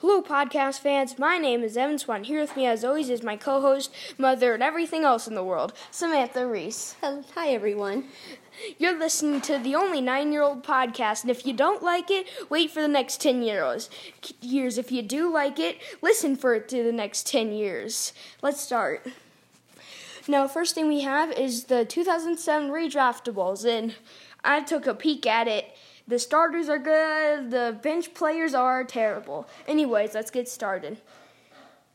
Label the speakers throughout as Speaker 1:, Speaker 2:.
Speaker 1: Hello, podcast fans. My name is Evan Swan. Here with me, as always, is my co host, mother, and everything else in the world, Samantha Reese.
Speaker 2: Hi, everyone.
Speaker 1: You're listening to the only nine year old podcast, and if you don't like it, wait for the next 10 years. years. If you do like it, listen for it to the next 10 years. Let's start. Now, first thing we have is the 2007 redraftables, and I took a peek at it the starters are good, the bench players are terrible. Anyways, let's get started.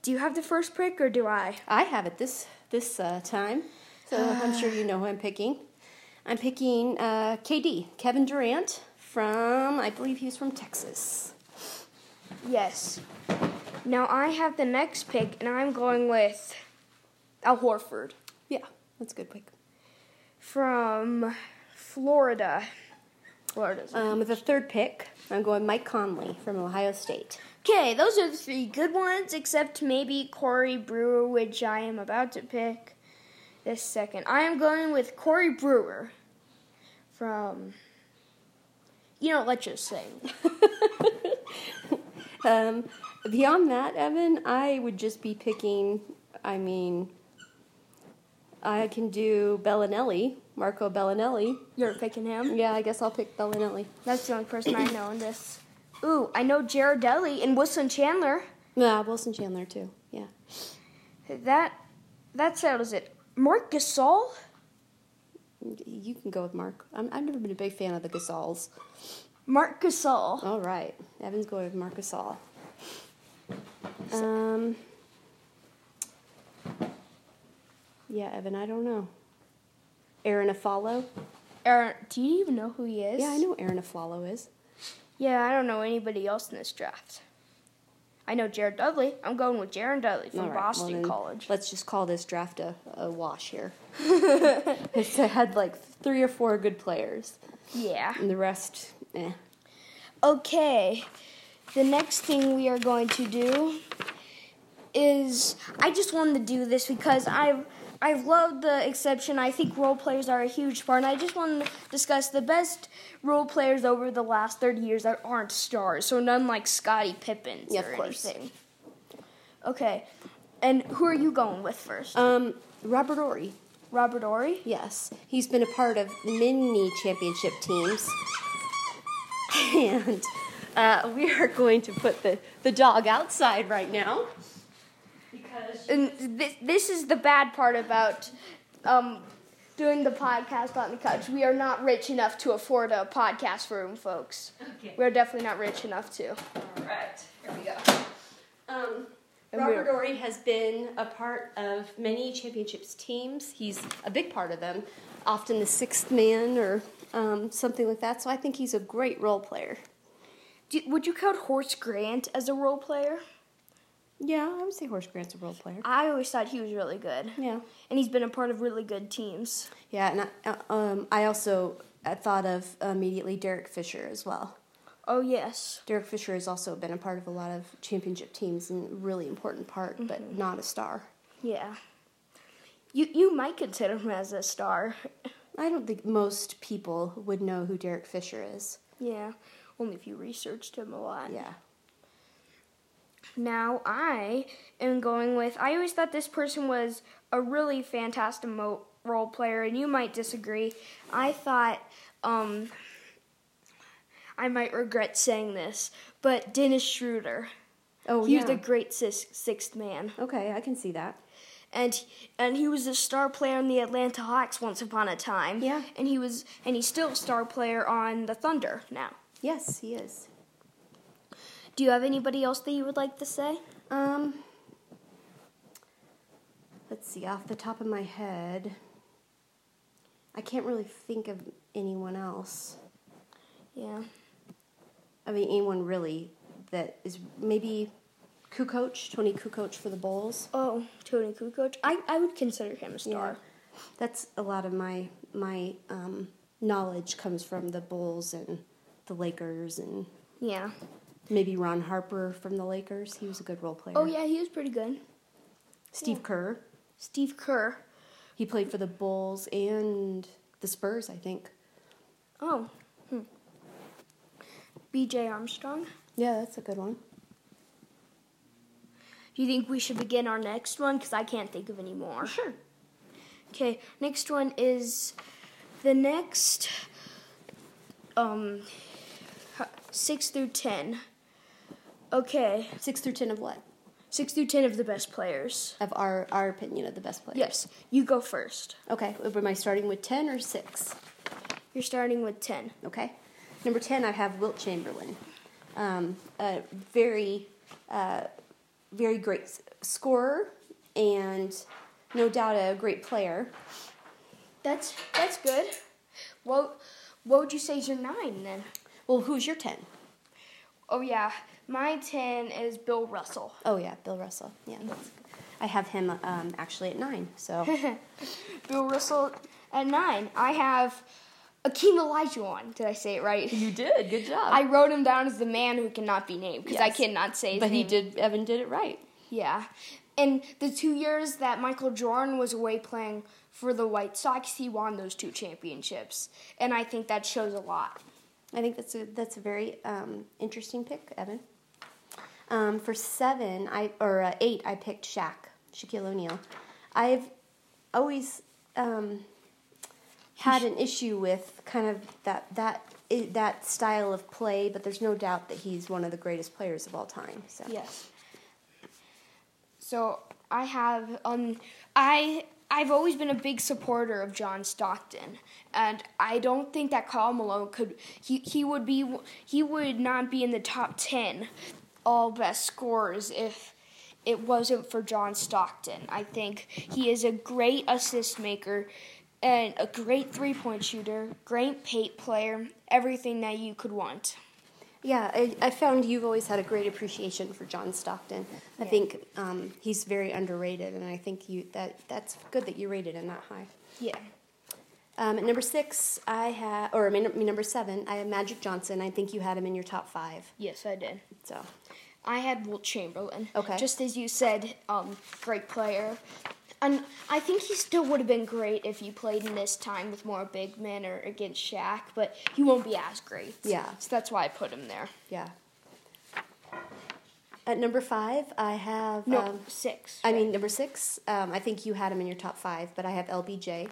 Speaker 1: Do you have the first pick or do I?
Speaker 2: I have it this this uh, time, so I'm sure you know who I'm picking. I'm picking uh, KD, Kevin Durant from I believe he's from Texas.
Speaker 1: Yes. Now I have the next pick, and I'm going with Al Horford.
Speaker 2: Yeah, that's a good pick.
Speaker 1: From Florida.
Speaker 2: Florida's. Um, with the third pick, I'm going Mike Conley from Ohio State.
Speaker 1: Okay, those are the three good ones, except maybe Corey Brewer, which I am about to pick this second. I am going with Corey Brewer from, you know, let's just say.
Speaker 2: um, beyond that, Evan, I would just be picking, I mean, I can do Belinelli Marco Belinelli.
Speaker 1: You're picking him?
Speaker 2: Yeah, I guess I'll pick Belinelli.
Speaker 1: That's the only person I know in this. Ooh, I know Girardelli and Wilson Chandler.
Speaker 2: Yeah, Wilson Chandler too. Yeah.
Speaker 1: That that settles it. Marc Gasol.
Speaker 2: You can go with Marc. I'm, I've never been a big fan of the Gasols.
Speaker 1: Marc Gasol.
Speaker 2: All right, Evan's going with Marc Gasol. Um. Yeah, Evan, I don't know. Arron Afflalo.
Speaker 1: Arron, do you even know who he is?
Speaker 2: Yeah, I know Arron Afflalo is.
Speaker 1: Yeah, I don't know anybody else in this draft. I know Jared Dudley. I'm going with Jared Dudley from right, Boston well College.
Speaker 2: Let's just call this draft a, a wash here. it had like three or four good players.
Speaker 1: Yeah.
Speaker 2: And the rest, eh.
Speaker 1: Okay. The next thing we are going to do is I just wanted to do this because I've I've loved the exception. I think role players are a huge part, and I just want to discuss the best role players over the last 30 years that aren't stars. So none like Scottie Pippen yeah, or of course. anything. Okay, and who are you going with first?
Speaker 2: Um, Robert Horry.
Speaker 1: Robert Horry?
Speaker 2: Yes, he's been a part of many championship teams, and uh, we are going to put the the dog outside right now
Speaker 1: and this, this is the bad part about um, doing the podcast on the couch. We are not rich enough to afford a podcast room, folks. Okay. We're definitely not rich enough to.
Speaker 2: All right, here we go. Um, Robert Horry has been a part of many championships teams. He's a big part of them, often the sixth man or um, something like that. So I think he's a great role player.
Speaker 1: Do, would you count Horace Grant as a role player?
Speaker 2: Yeah, I would say Horace Grant's a role player.
Speaker 1: I always thought he was really good.
Speaker 2: Yeah,
Speaker 1: and he's been a part of really good teams.
Speaker 2: Yeah, and I, uh, um, I also I thought of immediately Derek Fisher as well.
Speaker 1: Oh yes,
Speaker 2: Derek Fisher has also been a part of a lot of championship teams and a really important part, mm-hmm. but not a star.
Speaker 1: Yeah, you you might consider him as a star.
Speaker 2: I don't think most people would know who Derek Fisher is.
Speaker 1: Yeah, only if you researched him a lot.
Speaker 2: Yeah.
Speaker 1: Now I am going with. I always thought this person was a really fantastic mo- role player, and you might disagree. I thought. Um, I might regret saying this, but Dennis Schroeder.
Speaker 2: Oh,
Speaker 1: he
Speaker 2: yeah.
Speaker 1: was a great sixth man.
Speaker 2: Okay, I can see that.
Speaker 1: And and he was a star player in the Atlanta Hawks once upon a time.
Speaker 2: Yeah.
Speaker 1: And he was and he's still a star player on the Thunder now.
Speaker 2: Yes, he is.
Speaker 1: Do you have anybody else that you would like to say?
Speaker 2: Um, let's see, off the top of my head, I can't really think of anyone else.
Speaker 1: Yeah.
Speaker 2: I mean, anyone really that is maybe Kukoc, Toni Kukoc for the Bulls.
Speaker 1: Oh, Toni Kukoc. I, I would consider him a star.
Speaker 2: Yeah. That's a lot of my my um, knowledge comes from the Bulls and the Lakers and
Speaker 1: yeah.
Speaker 2: Maybe Ron Harper from the Lakers. He was a good role player.
Speaker 1: Oh yeah, he was pretty good.
Speaker 2: Steve yeah. Kerr.
Speaker 1: Steve Kerr.
Speaker 2: He played for the Bulls and the Spurs, I think.
Speaker 1: Oh. Hmm. B.J. Armstrong.
Speaker 2: Yeah, that's a good one.
Speaker 1: Do you think we should begin our next one? Because I can't think of any more.
Speaker 2: Sure.
Speaker 1: Okay, next one is the next um six through ten. Okay,
Speaker 2: Six through ten of what?
Speaker 1: six through ten of the best players.
Speaker 2: Of our our opinion of the best players.
Speaker 1: Yes, you go first.
Speaker 2: Okay. Am I starting with ten or six?
Speaker 1: You're starting with ten.
Speaker 2: Okay. Number 10, I have Wilt Chamberlain. Um, a very, uh, very great scorer and no doubt a great player.
Speaker 1: That's that's good. What what would you say is your nine then?
Speaker 2: Well, who's your 10?
Speaker 1: Oh yeah, my ten is Bill Russell.
Speaker 2: Oh, yeah, Bill Russell. Yeah. I have him um, actually at 9. So,
Speaker 1: Bill Russell at nine. I have Akeem Olajuwon. Did I say it right?
Speaker 2: you did. Good job.
Speaker 1: I wrote him down as the man who cannot be named because I cannot say his
Speaker 2: but he did, Evan did it right.
Speaker 1: Yeah. And the two years that Michael Jordan was away playing for the White Sox, he won those two championships. And I think that shows a lot.
Speaker 2: I think that's a that's a very um, interesting pick, Evan. Um, for seven, I or uh, eight, I picked Shaq, Shaquille O'Neal. I've always um, had an issue with kind of that that that style of play, but there's no doubt that he's one of the greatest players of all time. So
Speaker 1: Yes. So I have um I I've always been a big supporter of John Stockton, and I don't think that Karl Malone could he he would be he would not be in the top ten all best scorers if it wasn't for John Stockton. I think he is a great assist maker and a great three point shooter, great paint player, everything that you could want.
Speaker 2: Yeah, I, I found you've always had a great appreciation for John Stockton. I
Speaker 1: Yeah.
Speaker 2: think um, he's very underrated, and I think you that that's good that you rated him that high.
Speaker 1: Yeah.
Speaker 2: Um, at number six, I have, or I mean, number seven, I have Magic Johnson. I think you had him in your top five.
Speaker 1: Yes, I did.
Speaker 2: So
Speaker 1: I had Wilt Chamberlain.
Speaker 2: Okay.
Speaker 1: Just as you said, um, great player. And I think he still would have been great if you played in this time with more big men or against Shaq, but he won't be as great.
Speaker 2: Yeah.
Speaker 1: So that's why I put him there.
Speaker 2: yeah. At number five, I have.
Speaker 1: No,
Speaker 2: um,
Speaker 1: six.
Speaker 2: I mean, number six, um, I think you had him in your top five, but I have LBJ,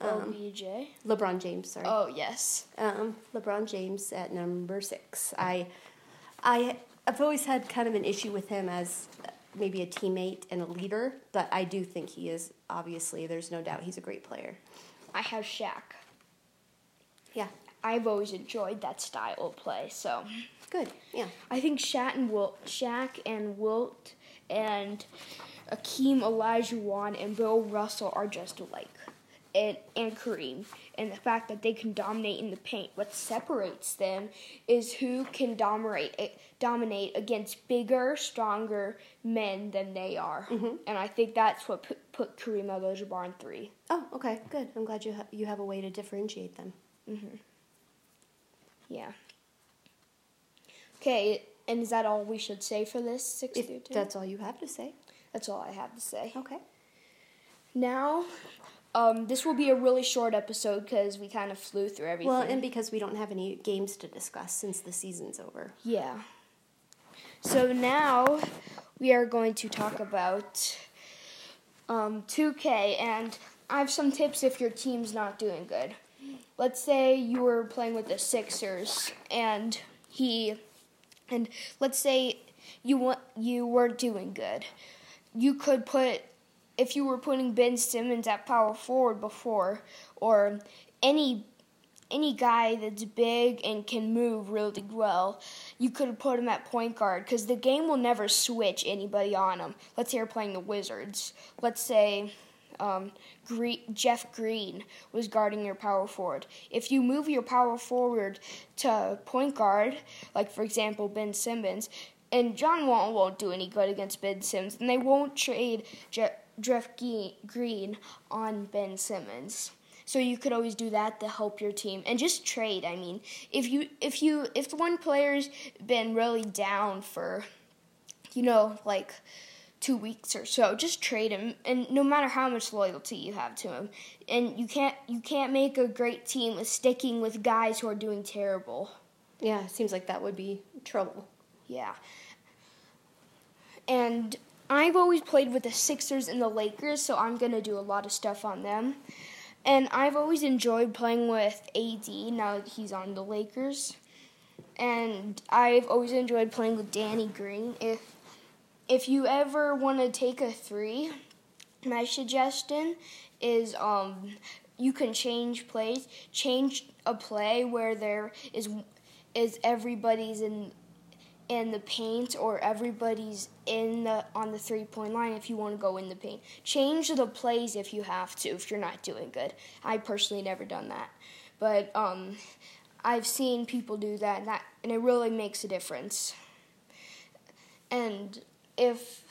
Speaker 1: OBJ.
Speaker 2: LeBron James. Sorry.
Speaker 1: Oh, yes.
Speaker 2: Um, LeBron James at number six. I, I, I've always had kind of an issue with him as maybe a teammate and a leader, but I do think he is obviously. There's no doubt he's a great player.
Speaker 1: I have Shaq.
Speaker 2: Yeah,
Speaker 1: I've always enjoyed that style of play, so
Speaker 2: good. Yeah,
Speaker 1: I think Shaq and Wilt, Shaq and Wilt and Akeem Olajuwon and Bill Russell are just alike, and and Kareem. And the fact that they can dominate in the paint. What separates them is who can dominate eh, dominate against bigger, stronger men than they are. And I think that's what put, put Kareem Abdul-Jabbar in three.
Speaker 2: Oh, okay, good. I'm glad you ha- you have a way to differentiate them. Mhm.
Speaker 1: Yeah. Okay, and is that all we should say for this six
Speaker 2: If
Speaker 1: through ten?
Speaker 2: that's all you have to say.
Speaker 1: That's all I have to say.
Speaker 2: Okay.
Speaker 1: Now, um, this will be a really short episode because we kind of flew through everything.
Speaker 2: Well, and because we don't have any games to discuss since the season's over.
Speaker 1: yeah. So now we are going to talk about um, 2K, and I have some tips if your team's not doing good. Let's say you were playing with the Sixers, and he, and let's say you wa- you weren't doing good. You could put if you were putting Ben Simmons at power forward before, or any any guy that's big and can move really well, you could put him at point guard because the game will never switch anybody on him. Let's say you're playing the Wizards. Let's say um, Jeff Green was guarding your power forward. If you move your power forward to point guard, like for example Ben Simmons, and John Wall won't do any good against Ben Simmons, and they won't trade Je- Jeff Green on Ben Simmons. So you could always do that to help your team and just trade. I mean, if you if you if one player's been really down for you know, like two weeks or so, just trade him and no matter how much loyalty you have to him. And you can't you can't make a great team with sticking with guys who are doing terrible.
Speaker 2: Yeah, it seems like that would be trouble.
Speaker 1: Yeah. And I've always played with the Sixers and the Lakers, so I'm going to do a lot of stuff on them. And I've always enjoyed playing with AD now that he's on the Lakers. And I've always enjoyed playing with Danny Green. If if you ever want to take a three, my suggestion is um, you can change plays. Change a play where there is is everybody's in in the paint or everybody's in the on the three point line if you want to go in the paint. Change the plays if you have to if you're not doing good. I personally never done that, but um, I've seen people do that and that and it really makes a difference. And if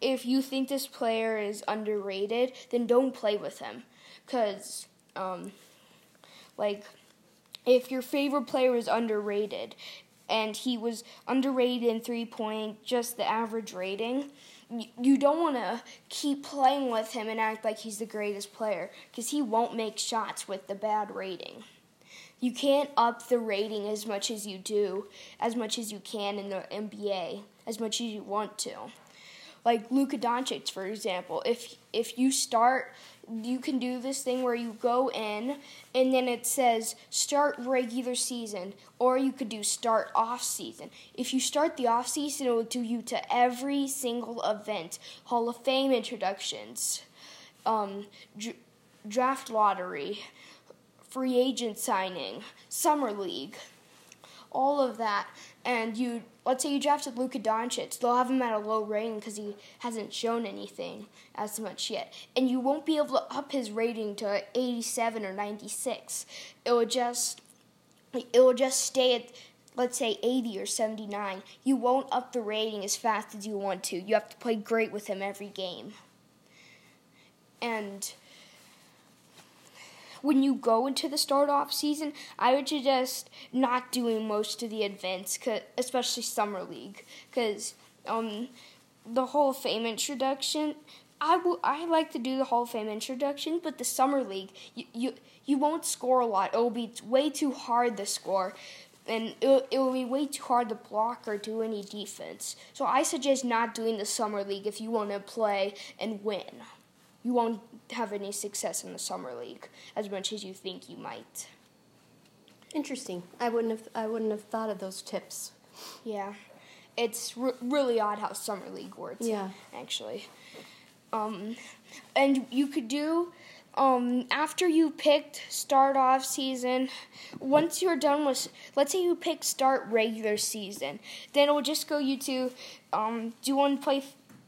Speaker 1: if you think this player is underrated, then don't play with him, cause um, like if your favorite player is underrated and he was underrated in three point, just the average rating, you don't want to keep playing with him and act like he's the greatest player because he won't make shots with the bad rating. You can't up the rating as much as you do, as much as you can in the NBA, as much as you want to. Like Luka Doncic, for example, if if you start you can do this thing where you go in and then it says start regular season or you could do start off season. If you start the off season it will do you to every single event. Hall of fame introductions um, dr- draft lottery free agent signing summer league all of that and you let's say you drafted Luka Doncic, they'll have him at a low rating because he hasn't shown anything as much yet, and you won't be able to up his rating to 87 or 96. It will just it will just stay at let's say 80 or 79. You won't up the rating as fast as you want to. You have to play great with him every game. And when you go into the start off season, I would suggest not doing most of the events, especially summer league, because um, the Hall of Fame introduction. I, I like to do the Hall of Fame introduction, but the summer league, you, you you won't score a lot. It will be way too hard to score, and it it will be way too hard to block or do any defense. So I suggest not doing the summer league if you want to play and win you won't have any success in the summer league as much as you think you might.
Speaker 2: Interesting. I wouldn't have I wouldn't have thought of those tips.
Speaker 1: Yeah, it's r- really odd how summer league works.
Speaker 2: Yeah,
Speaker 1: actually. Um, and you could do um, after you picked start off season, once you're done with, let's say you pick start regular season, then it will just go you to, um, do to play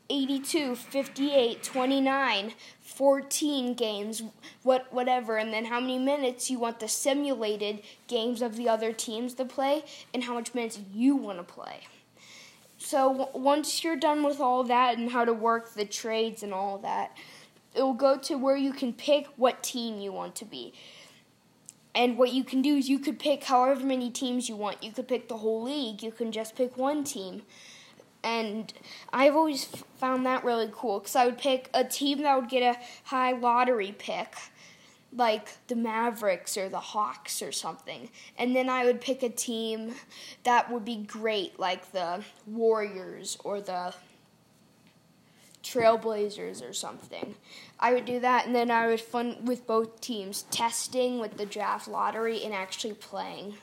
Speaker 1: 82, 58, 29, 14 games, what whatever, and then how many minutes you want the simulated games of the other teams to play, and how much minutes you want to play. So w- once you're done with all that and how to work the trades and all that, it will go to where you can pick what team you want to be. And what you can do is you could pick however many teams you want. You could pick the whole league. You can just pick one team and I've always found that really cool because I would pick a team that would get a high lottery pick, like the Mavericks or the Hawks or something, and then I would pick a team that would be great, like the Warriors or the Trailblazers or something. I would do that, and then I would fun with both teams, testing with the draft lottery and actually playing.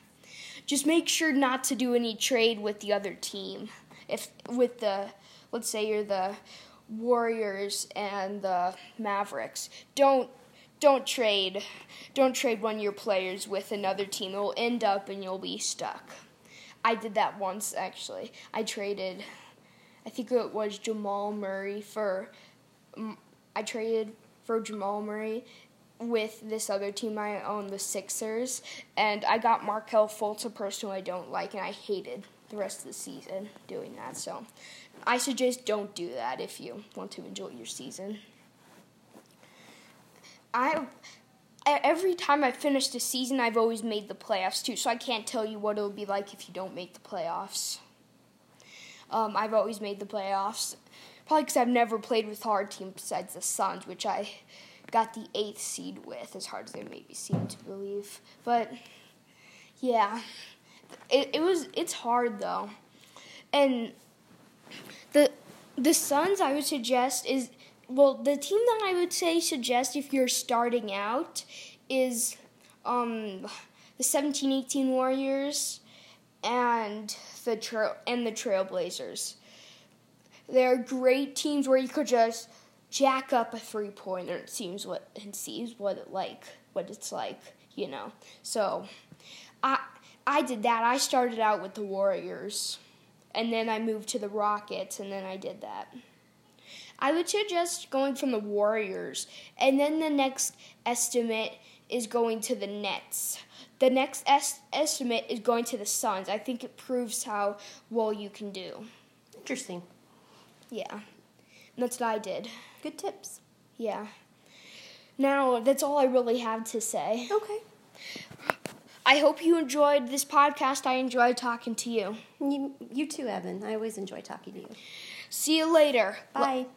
Speaker 1: Just make sure not to do any trade with the other team if with the let's say you're the Warriors and the Mavericks, don't don't trade don't trade one of your players with another team. It will end up and you'll be stuck. I did that once actually. I traded I think it was Jamal Murray for I traded for Jamal Murray with this other team I own, the Sixers, and I got Markelle Fultz, a person I don't like, and I hated the rest of the season doing that. So I suggest don't do that if you want to enjoy your season. I every time I finished a season, I've always made the playoffs too. So I can't tell you what it'll be like if you don't make the playoffs. Um, I've always made the playoffs, probably because I've never played with hard teams besides the Suns, which I got the eighth seed with, as hard as they may be seem to believe. But yeah. It, it was it's hard though, and the The Suns, I would suggest, is well, the team that I would say suggest if you're starting out is um, the 17-18 Warriors and the trail and the Trailblazers. They're great teams where you could just jack up a three pointer and seems what and sees what it like what it's like, you know. So I I did that. I started out with the Warriors and then I moved to the Rockets and then I did that. I would suggest going from the Warriors and then the next estimate is going to the Nets. The next es- estimate is going to the Suns. I think it proves how well you can do.
Speaker 2: Interesting.
Speaker 1: Yeah. That's what I did.
Speaker 2: Good tips.
Speaker 1: Yeah. Now, that's all I really have to say.
Speaker 2: Okay.
Speaker 1: I hope you enjoyed this podcast. I enjoyed talking to you.
Speaker 2: You, you too, Evan. I always enjoy talking to you.
Speaker 1: See you later.
Speaker 2: Bye. L-